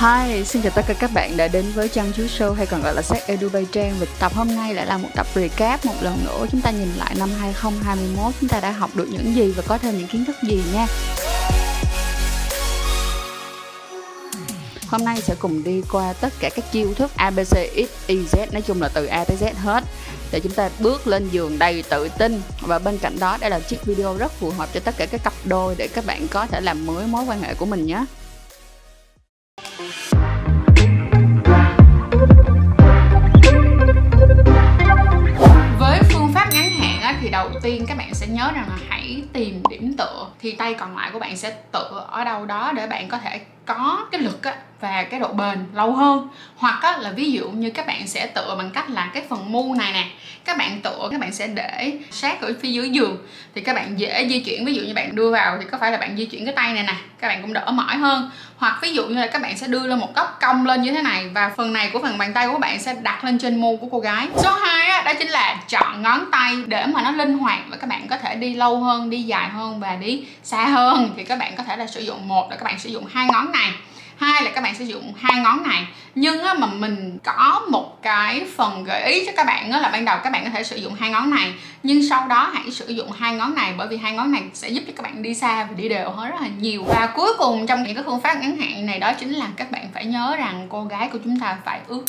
Hi, xin chào tất cả các bạn đã đến với trang Chú Show hay còn gọi là Sách Edu Bay Trang. Và tập hôm nay lại là một tập recap một lần nữa. Chúng ta nhìn lại năm 2021 chúng ta đã học được những gì và có thêm những kiến thức gì nha. Hôm nay sẽ cùng đi qua tất cả các chiêu thức ABC, X, Y, Z Nói chung là từ A tới Z hết. Để chúng ta bước lên giường đầy tự tin. Và bên cạnh đó đây là chiếc video rất phù hợp cho tất cả các cặp đôi Để các bạn có thể làm mới mối quan hệ của mình nhé. Đầu tiên các bạn sẽ nhớ rằng là hãy tìm điểm tựa thì tay còn lại của bạn sẽ tựa ở đâu đó để bạn có thể có cái lực á, và cái độ bền lâu hơn. Hoặc á, là ví dụ như các bạn sẽ tựa bằng cách là cái phần mu này nè các bạn tựa các bạn sẽ để sát ở phía dưới giường thì các bạn dễ di chuyển. Ví dụ như bạn đưa vào thì có phải là bạn di chuyển cái tay này nè các bạn cũng đỡ mỏi hơn. Hoặc ví dụ như là các bạn sẽ đưa lên một góc cong lên như thế này và phần này của phần bàn tay của bạn sẽ đặt lên trên mu của cô gái. Số 2 á, đó chính là chọn ngón tay để mà nó linh hoạt và các bạn có thể đi lâu hơn đi dài hơn và đi xa hơn. Thì các bạn có thể là sử dụng một là các bạn sử dụng hai ngón này hai là các bạn sử dụng hai ngón này. Nhưng á, mà mình có một cái phần gợi ý cho các bạn á, là ban đầu các bạn có thể sử dụng hai ngón này nhưng sau đó hãy sử dụng hai ngón này bởi vì hai ngón này sẽ giúp cho các bạn đi xa và đi đều hơn rất là nhiều. Và cuối cùng trong những cái phương pháp ngắn hạn này đó chính là các bạn phải nhớ rằng cô gái của chúng ta phải ướt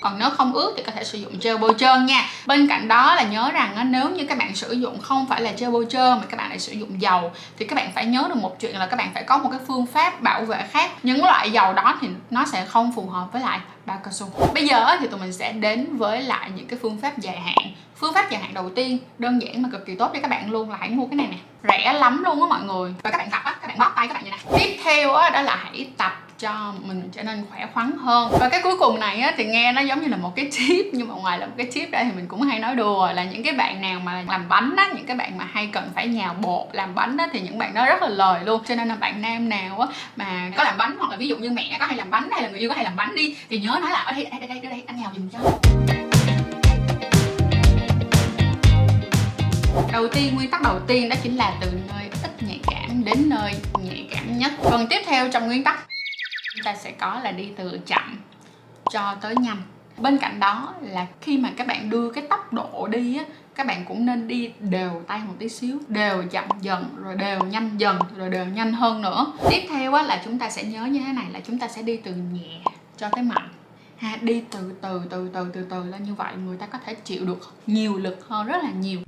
còn nếu không ướt thì có thể sử dụng gel bôi trơn nha. Bên cạnh đó là nhớ rằng nếu như các bạn sử dụng không phải là gel bôi trơn mà các bạn lại sử dụng dầu, thì các bạn phải nhớ được một chuyện là các bạn phải có một cái phương pháp bảo vệ khác. Những loại dầu đó thì nó sẽ không phù hợp với lại bao cao su. Bây giờ thì tụi mình sẽ đến với lại những cái phương pháp dài hạn. Phương pháp dài hạn đầu tiên, đơn giản mà cực kỳ tốt cho các bạn luôn, là hãy mua cái này nè. Rẻ lắm luôn á mọi người. Và các bạn tập á, các bạn bóp tay các bạn như này tiếp theo đó là hãy tập cho mình trở nên khỏe khoắn hơn. Và cái cuối cùng này á, thì nghe nó giống như là một cái tip nhưng mà ngoài là một cái tip ra thì mình cũng hay nói đùa là những cái bạn nào mà làm bánh á những cái bạn mà hay cần phải nhào bột làm bánh á thì những bạn đó rất là lời luôn. Cho nên là bạn nam nào á mà có làm bánh hoặc là ví dụ như mẹ có hay làm bánh hay là người yêu có hay làm bánh đi thì nhớ nói là ở đây đây đây đây, đây anh nhào giùm cho. Đầu tiên nguyên tắc đầu tiên đó chính là từ nơi ít nhạy cảm đến nơi nhạy cảm nhất. Phần tiếp theo trong nguyên tắc ta sẽ có là đi từ chậm cho tới nhanh. Bên cạnh đó là khi mà các bạn đưa cái tốc độ đi á, các bạn cũng nên đi đều tay một tí xíu, đều chậm dần, rồi đều nhanh dần, rồi đều nhanh hơn nữa. Tiếp theo á, là chúng ta sẽ nhớ như thế này, là chúng ta sẽ đi từ nhẹ cho tới mạnh. Ha, đi từ từ từ từ từ từ lên như vậy, người ta có thể chịu được nhiều lực hơn rất là nhiều.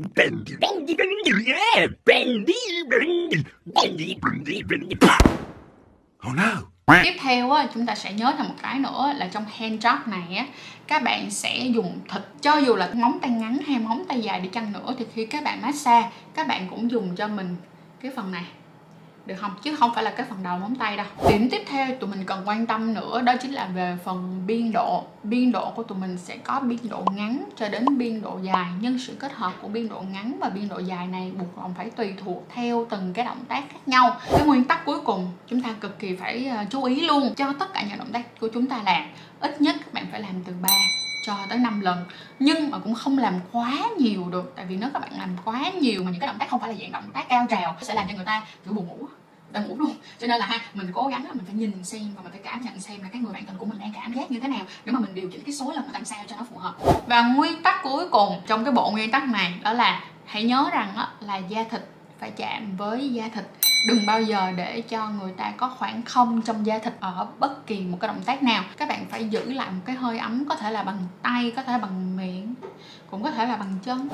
Oh no tiếp theo á, chúng ta sẽ nhớ thêm một cái nữa là trong hand job này á, các bạn sẽ dùng thịt, cho dù là móng tay ngắn hay móng tay dài đi chăng nữa, thì khi các bạn massage, các bạn cũng dùng cho mình cái phần này được không? Chứ không phải là cái phần đầu móng tay đâu. Điểm tiếp theo tụi mình cần quan tâm nữa đó chính là về phần biên độ. Biên độ của tụi mình sẽ có biên độ ngắn cho đến biên độ dài. Nhưng sự kết hợp của biên độ ngắn và biên độ dài này buộc lòng phải tùy thuộc theo từng cái động tác khác nhau. Cái nguyên tắc cuối cùng chúng ta cực kỳ phải ờ, chú ý luôn cho tất cả những động tác của chúng ta làm. Ít nhất các bạn phải làm từ 3 cho tới 5 lần. Nhưng mà cũng không làm quá nhiều được, tại vì nếu các bạn làm quá nhiều mà những cái động tác không phải là dạng động tác cao trào sẽ làm cho người ta kiểu buồn ngủ đang ngủ luôn. Cho nên là ha, mình cố gắng là mình phải nhìn xem và mình phải cảm nhận xem là cái người bạn tình của mình đang cảm giác như thế nào để mà mình điều chỉnh cái số lần làm sao cho nó phù hợp. Và nguyên tắc cuối cùng trong cái bộ nguyên tắc này đó là hãy nhớ rằng là da thịt phải chạm với da thịt. Đừng bao giờ để cho người ta có khoảng không trong da thịt ở bất kỳ một cái động tác nào. Các bạn phải giữ lại một cái hơi ấm, có thể là bằng tay, có thể là bằng miệng, cũng có thể là bằng chân.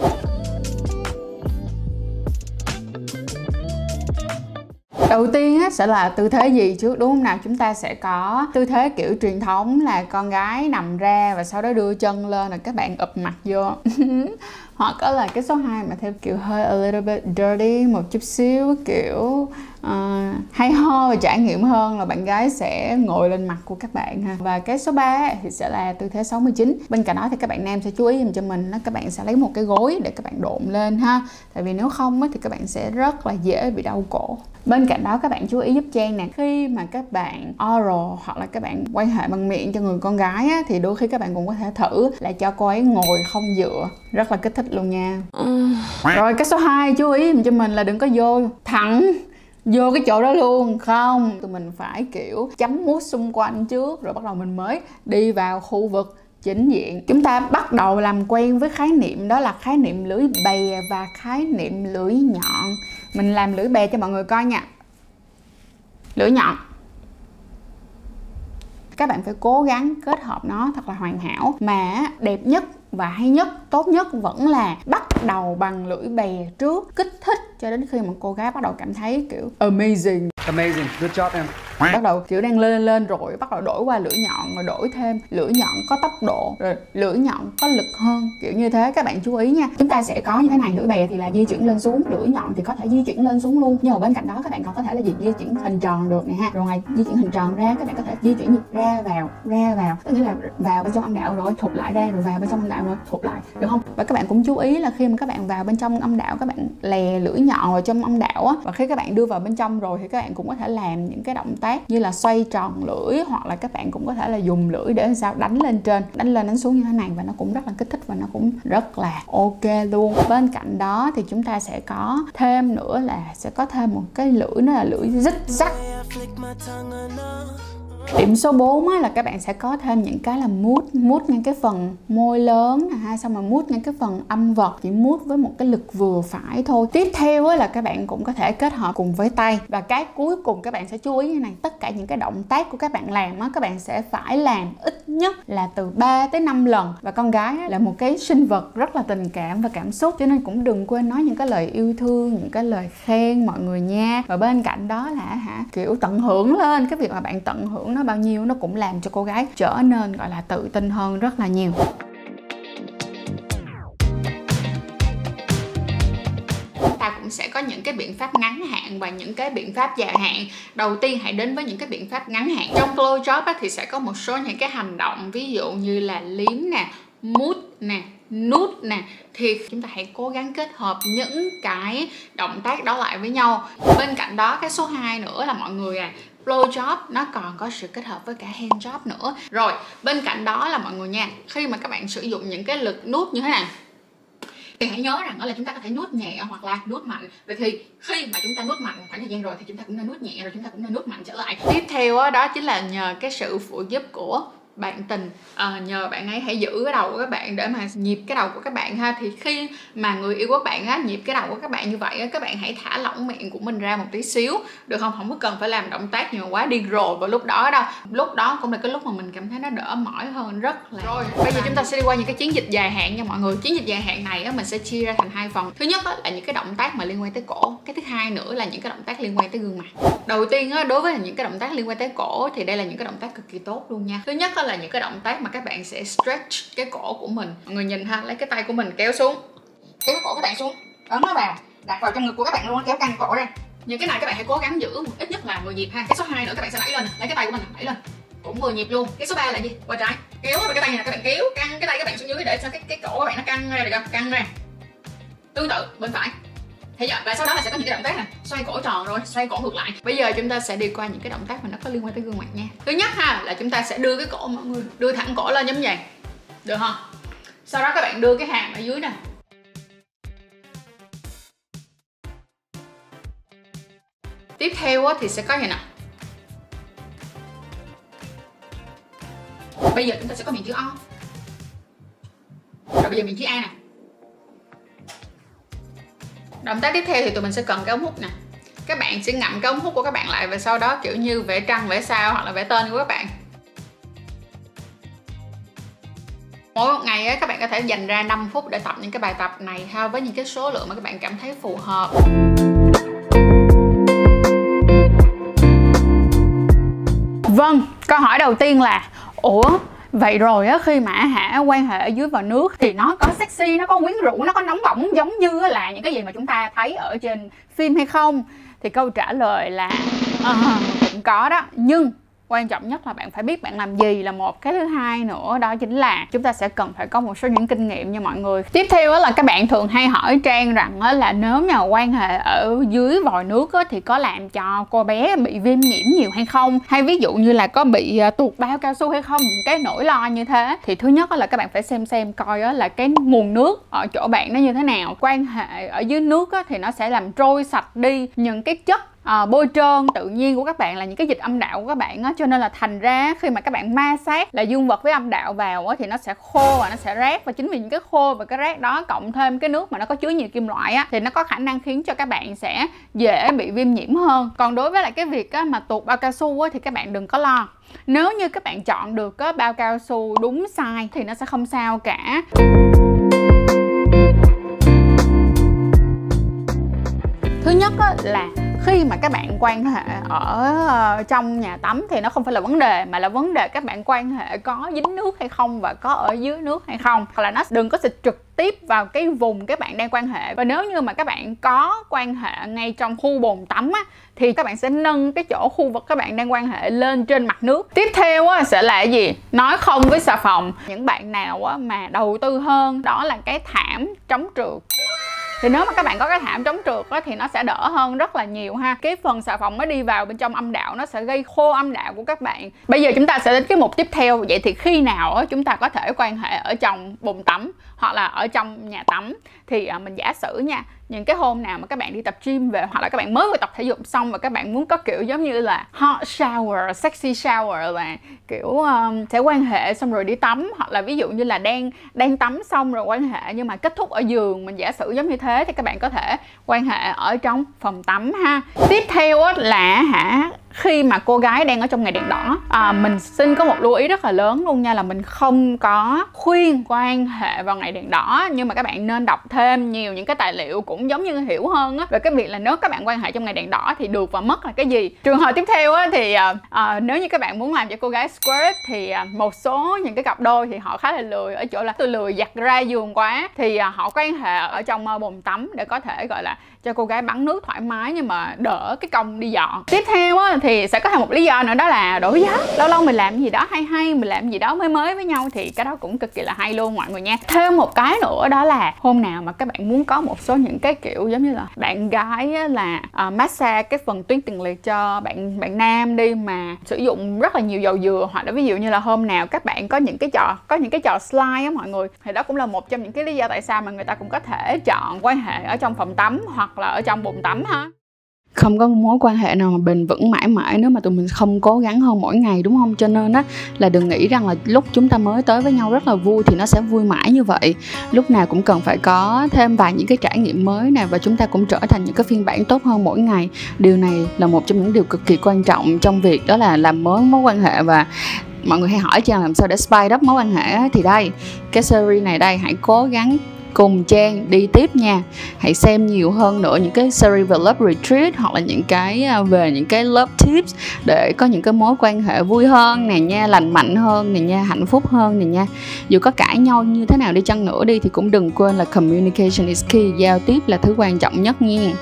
Đầu tiên á, sẽ là tư thế gì trước đúng không nào? Chúng ta sẽ có tư thế kiểu truyền thống là con gái nằm ra và sau đó đưa chân lên là các bạn ụp mặt vô. Hoặc có là cái số 2 mà theo kiểu hơi a little bit dirty một chút xíu kiểu uh, hay ho và trải nghiệm hơn là bạn gái sẽ ngồi lên mặt của các bạn ha. Và cái số 3 thì sẽ là tư thế 69 bên cạnh đó thì các bạn nam sẽ chú ý dùm cho mình là các bạn sẽ lấy một cái gối để các bạn độn lên ha. Tại vì nếu không thì các bạn sẽ rất là dễ bị đau cổ bên cạnh đó các bạn chú ý giúp trang nè. Khi mà các bạn oral hoặc là các bạn quan hệ bằng miệng cho người con gái á, thì đôi khi các bạn cũng có thể thử là cho cô ấy ngồi không dựa. Rất là kích thích luôn nha. Rồi cái số 2 chú ý cho mình là đừng có vô thẳng vô cái chỗ đó luôn. Không tụi mình phải kiểu chấm mút xung quanh trước rồi bắt đầu mình mới đi vào khu vực chính diện. Chúng ta bắt đầu làm quen với khái niệm đó là khái niệm lưỡi bè và khái niệm lưỡi nhọn mình làm lưỡi bè cho mọi người coi nha. Lưỡi nhọn. Các bạn phải cố gắng kết hợp nó thật là hoàn hảo. Mà đẹp nhất và hay nhất, tốt nhất vẫn là bắt đầu bằng lưỡi bè trước. Kích thích cho đến khi mà cô gái bắt đầu cảm thấy kiểu amazing. Amazing, good job em. bắt đầu kiểu đang lên lên rồi bắt đầu đổi qua lưỡi nhọn rồi đổi thêm. Lưỡi nhọn có tốc độ rồi lưỡi nhọn có lực hơn kiểu như thế. Các bạn chú ý nha. Chúng ta sẽ có như thế này lưỡi bè thì là di chuyển lên xuống. Lưỡi nhọn thì có thể di chuyển lên xuống luôn. Nhưng mà bên cạnh đó các bạn còn có thể là gì di chuyển hình tròn được này ha. Rồi ngoài di chuyển hình tròn ra các bạn có thể di chuyển ra vào ra vào. Tức nghĩa là vào bên trong âm đạo rồi thụt lại ra rồi vào bên trong âm đạo rồi thụt lại được không? Và các bạn cũng chú ý là khi mà các bạn vào bên trong âm đạo các bạn lè lưỡi nhọn vào trong âm đạo á. Và khi các bạn đưa vào bên trong rồi thì các bạn cũng có thể làm những cái động tác như là xoay tròn lưỡi hoặc là các bạn cũng có thể là dùng lưỡi để sao đánh lên trên, đánh lên đánh xuống như thế này và nó cũng rất là kích thích và nó cũng rất là ok luôn. Bên cạnh đó thì chúng ta sẽ có thêm nữa là sẽ có thêm một cái lưỡi, nó là lưỡi rít rắc Điểm số 4 á, là các bạn sẽ có thêm những cái là mút mút ngang cái phần môi lớn nè ha xong rồi mút ngang cái phần âm vật chỉ mút với một cái lực vừa phải thôi. Tiếp theo á, là các bạn cũng có thể kết hợp cùng với tay. Và cái cuối cùng các bạn sẽ chú ý như này tất cả những cái động tác của các bạn làm á, các bạn sẽ phải làm ít nhất là từ 3 tới 5 lần. Và con gái á, là một cái sinh vật rất là tình cảm và cảm xúc cho nên cũng đừng quên nói những cái lời yêu thương những cái lời khen mọi người nha. Và bên cạnh đó là hả kiểu tận hưởng lên cái việc mà bạn tận hưởng nó bao nhiêu nó cũng làm cho cô gái trở nên gọi là tự tin hơn rất là nhiều. Chúng ta cũng sẽ có những cái biện pháp ngắn hạn và những cái biện pháp dài hạn. Đầu tiên hãy đến với những cái biện pháp ngắn hạn. Trong blow job á, thì sẽ có một số những cái hành động ví dụ như là liếm nè mút nè nút nè. Thì chúng ta hãy cố gắng kết hợp những cái động tác đó lại với nhau. Bên cạnh đó cái số 2 nữa là mọi người à blow job nó còn có sự kết hợp với cả hand job nữa. Rồi bên cạnh đó là mọi người nha khi mà các bạn sử dụng những cái lực nút như thế này thì hãy nhớ rằng đó là chúng ta có thể nuốt nhẹ hoặc là nuốt mạnh. Vậy thì khi mà chúng ta nuốt mạnh khoảng thời gian rồi thì chúng ta cũng nên nuốt nhẹ rồi chúng ta cũng nên nuốt mạnh trở lại. Tiếp theo đó, đó chính là nhờ cái sự phụ giúp của bạn tình à, nhờ bạn ấy hãy giữ cái đầu của các bạn để mà nhịp cái đầu của các bạn ha. Thì khi mà người yêu của bạn á nhịp cái đầu của các bạn như vậy á các bạn hãy thả lỏng miệng của mình ra một tí xíu được không? Không có cần phải làm động tác nhiều quá điên rồ vào lúc đó đâu. Lúc đó cũng là cái lúc mà mình cảm thấy nó đỡ mỏi hơn rất là rồi bây giờ chúng ta sẽ đi qua những cái chiến dịch dài hạn nha mọi người. Chiến dịch dài hạn này á mình sẽ chia ra thành hai phần thứ nhất á, là những cái động tác mà liên quan tới cổ. Cái thứ hai nữa là những cái động tác liên quan tới gương mặt. Đầu tiên á, đối với những cái động tác liên quan tới cổ thì đây là những cái động tác cực kỳ tốt luôn nha. Thứ nhất á, là những cái động tác mà các bạn sẽ stretch cái cổ của mình. Mọi người nhìn ha, lấy cái tay của mình kéo xuống. Kéo cổ các bạn xuống. Ấn nó vào, đặt vào trong ngực của các bạn luôn, kéo căng cổ đây những cái này các bạn hãy cố gắng giữ ít nhất là 10 nhịp ha. Cái số 2 nữa các bạn sẽ đẩy lên, lấy cái tay của mình đẩy lên. Cũng 10 nhịp luôn. Cái số 3 là gì? Qua trái. Kéo vào cái tay này các bạn kéo căng cái tay các bạn xuống dưới để cho cái cái cổ các bạn nó căng ra được không? Căng ra. Tương tự, bên phải. Thế giờ, và sau đó là sẽ có những cái động tác này xoay cổ tròn rồi, xoay cổ ngược lại. Bây giờ chúng ta sẽ đi qua những cái động tác mà nó có liên quan tới gương mặt nha. Thứ nhất ha, là chúng ta sẽ đưa cái cổ mọi người, đưa thẳng cổ lên giống vậy. Được không? Sau đó các bạn đưa cái hàm ở dưới nè. Tiếp theo thì sẽ có gì nè. Bây giờ chúng ta sẽ có miệng chữ O. Rồi bây giờ miệng chữ A nè động tác tiếp theo thì tụi mình sẽ cần cái ống hút nè. Các bạn sẽ ngậm cái ống hút của các bạn lại và sau đó kiểu như vẽ trăng vẽ sao hoặc là vẽ tên của các bạn. Mỗi một ngày ấy các bạn có thể dành ra 5 phút để tập những cái bài tập này ha với những cái số lượng mà các bạn cảm thấy phù hợp. Vâng, câu hỏi đầu tiên là Ủa, vậy rồi á khi mà hả quan hệ ở dưới vòi nước thì nó có sexy nó có quyến rũ nó có nóng bỏng giống như là những cái gì mà chúng ta thấy ở trên phim hay không? Thì câu trả lời là uh, cũng có đó. Nhưng quan trọng nhất là bạn phải biết bạn làm gì là một cái thứ hai nữa, đó chính là chúng ta sẽ cần phải có một số những kinh nghiệm nha mọi người. Tiếp theo là các bạn thường hay hỏi trang rằng là nếu mà quan hệ ở dưới vòi nước thì có làm cho cô bé bị viêm nhiễm nhiều hay không? Hay ví dụ như là có bị à, tuột bao cao su hay không? Những cái nỗi lo như thế. Thì thứ nhất là các bạn phải xem xem coi là cái nguồn nước ở chỗ bạn nó như thế nào. Quan hệ ở dưới nước thì nó sẽ làm trôi sạch đi những cái chất uh, bôi trơn tự nhiên của các bạn là những cái dịch âm đạo của các bạn á cho nên là thành ra khi mà các bạn ma sát là dương vật với âm đạo vào á thì nó sẽ khô và nó sẽ rát. Và chính vì những cái khô và cái rát đó cộng thêm cái nước mà nó có chứa nhiều kim loại á thì nó có khả năng khiến cho các bạn sẽ dễ bị viêm nhiễm hơn. Còn đối với lại cái việc á, mà tuột bao cao su á, thì các bạn đừng có lo. Nếu như các bạn chọn được á, bao cao su đúng size thì nó sẽ không sao cả. Thứ nhất á, là khi mà các bạn quan hệ ở ờ, trong nhà tắm thì nó không phải là vấn đề mà là vấn đề các bạn quan hệ có dính nước hay không và có ở dưới nước hay không. Hoặc là nó đừng có xịt trực tiếp vào cái vùng các bạn đang quan hệ. Và nếu như mà các bạn có quan hệ ngay trong khu bồn tắm á thì các bạn sẽ nâng cái chỗ khu vực các bạn đang quan hệ lên trên mặt nước. Tiếp theo á, sẽ là gì? Nói không với xà phòng. Những bạn nào á, mà đầu tư hơn đó là cái thảm chống trượt thì nếu mà các bạn có cái thảm chống trượt á, thì nó sẽ đỡ hơn rất là nhiều ha. Cái phần xà phòng mới đi vào bên trong âm đạo nó sẽ gây khô âm đạo của các bạn. Bây giờ chúng ta sẽ đến cái mục tiếp theo. Vậy thì khi nào á, chúng ta có thể quan hệ ở trong bồn tắm hoặc là ở trong nhà tắm? Thì à, mình giả sử nha những cái hôm nào mà các bạn đi tập gym về hoặc là các bạn mới vừa tập thể dục xong và các bạn muốn có kiểu giống như là hot shower, sexy shower là kiểu um, sẽ quan hệ xong rồi đi tắm hoặc là ví dụ như là đang đang tắm xong rồi quan hệ nhưng mà kết thúc ở giường mình giả sử giống như thế thì các bạn có thể quan hệ ở trong phòng tắm ha. Tiếp theo là hả khi mà cô gái đang ở trong ngày đèn đỏ à, mình xin có một lưu ý rất là lớn luôn nha là mình không có khuyên quan hệ vào ngày đèn đỏ nhưng mà các bạn nên đọc thêm nhiều những cái tài liệu cũng giống như hiểu hơn á. Về cái việc là nếu các bạn quan hệ trong ngày đèn đỏ thì được và mất là cái gì? Trường hợp tiếp theo á thì à, à, nếu như các bạn muốn làm cho cô gái squirt thì à, một số những cái cặp đôi thì họ khá là lười ở chỗ là tôi lười giặt ra giường quá thì à, họ quan hệ ở trong à, bồn tắm để có thể gọi là cho cô gái bắn nước thoải mái nhưng mà đỡ cái công đi dọn. Tiếp theo á, thì thì sẽ có thêm một lý do nữa đó là đổi giá lâu lâu mình làm gì đó hay hay mình làm gì đó mới mới với nhau thì cái đó cũng cực kỳ là hay luôn mọi người nha. Thêm một cái nữa đó là hôm nào mà các bạn muốn có một số những cái kiểu giống như là bạn gái là uh, massage cái phần tuyến tiền liệt cho bạn bạn nam đi mà sử dụng rất là nhiều dầu dừa hoặc là ví dụ như là hôm nào các bạn có những cái trò có những cái trò slide á mọi người thì đó cũng là một trong những cái lý do tại sao mà người ta cũng có thể chọn quan hệ ở trong phòng tắm hoặc là ở trong bồn tắm ha không có mối quan hệ nào mà bền vững mãi mãi nếu mà tụi mình không cố gắng hơn mỗi ngày, đúng không? Cho nên á, là đừng nghĩ rằng là lúc chúng ta mới tới với nhau rất là vui thì nó sẽ vui mãi như vậy. Lúc nào cũng cần phải có thêm vài những cái trải nghiệm mới nè và chúng ta cũng trở thành những cái phiên bản tốt hơn mỗi ngày. Điều này là một trong những điều cực kỳ quan trọng trong việc đó là làm mới mối quan hệ và mọi người hay hỏi cho làm sao để spy up mối quan hệ thì đây, cái series này đây, hãy cố gắng cùng Trang đi tiếp nha. Hãy xem nhiều hơn nữa những cái series về love retreat hoặc là những cái à, về những cái love tips để có những cái mối quan hệ vui hơn nè nha lành mạnh hơn nè nha hạnh phúc hơn nè nha. Dù có cãi nhau như thế nào đi chăng nữa đi thì cũng đừng quên là communication is key giao tiếp là thứ quan trọng nhất nha.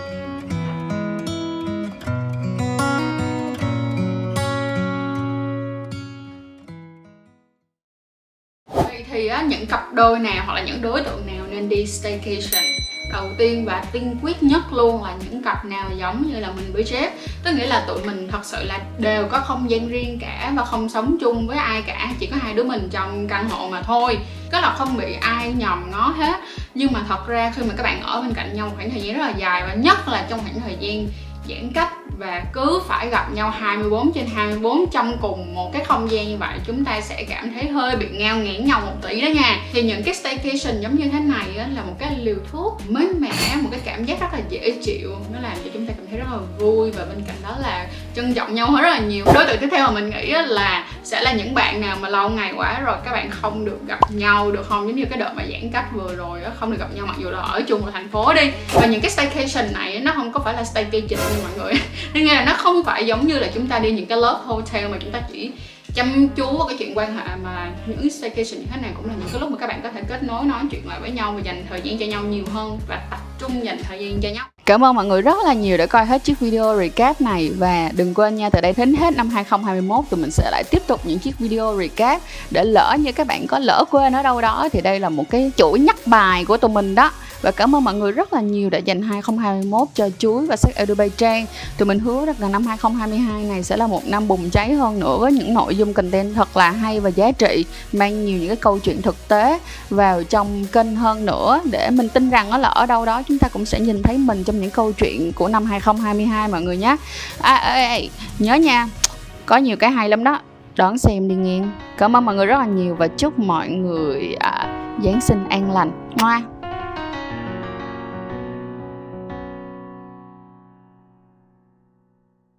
Thì á, những cặp đôi nào hoặc là những đối tượng nào nên đi staycation. Đầu tiên và tiên quyết nhất luôn là những cặp nào giống như là mình với Jeff tức nghĩa là tụi mình thật sự là đều có không gian riêng cả và không sống chung với ai cả, chỉ có hai đứa mình trong căn hộ mà thôi. Có là không bị ai nhòm ngó hết. Nhưng mà thật ra khi mà các bạn ở bên cạnh nhau khoảng thời gian rất là dài và nhất là trong khoảng thời gian giãn cách và cứ phải gặp nhau 24 trên 24 trong cùng một cái không gian như vậy chúng ta sẽ cảm thấy hơi bị ngao nghẽn nhau một tí đó nha. Thì những cái staycation giống như thế này á, là một cái liều thuốc mới mẻ một cái cảm giác rất là dễ chịu nó làm cho chúng ta cảm thấy rất là vui và bên cạnh đó là trân trọng nhau hết rất là nhiều. Đối tượng tiếp theo mà mình nghĩ là sẽ là những bạn nào mà lâu ngày quá rồi các bạn không được gặp nhau được không? Giống như cái đợt mà giãn cách vừa rồi á, không được gặp nhau mặc dù là ở chung một thành phố đi. Và những cái staycation này nó không có phải là staycation nha mọi người. Nên nghe là nó không phải giống như là chúng ta đi những cái lớp hotel mà chúng ta chỉ chăm chú vào cái chuyện quan hệ mà những staycation như thế này cũng là những cái lúc mà các bạn có thể kết nối nói chuyện lại với nhau và dành thời gian cho nhau nhiều hơn và tập trung dành thời gian cho nhau. Cảm ơn mọi người rất là nhiều đã coi hết chiếc video recap này. Và đừng quên nha, từ đây đến hết năm 2021 tụi mình sẽ lại tiếp tục những chiếc video recap để lỡ như các bạn có lỡ quên ở đâu đó, thì đây là một cái chuỗi nhắc bài của tụi mình đó và cảm ơn mọi người rất là nhiều đã dành 2021 cho chuối và sách trang. Tụi mình hứa rằng năm 2022 này sẽ là một năm bùng cháy hơn nữa với những nội dung content thật là hay và giá trị mang nhiều những cái câu chuyện thực tế vào trong kênh hơn nữa. Để mình tin rằng là ở đâu đó chúng ta cũng sẽ nhìn thấy mình trong những câu chuyện của năm 2022 mọi người nhé. À, à, à, nhớ nha có nhiều cái hay lắm đó. Đón xem đi nghe. Cảm ơn mọi người rất là nhiều và chúc mọi người à, giáng sinh an lành. Ngoa.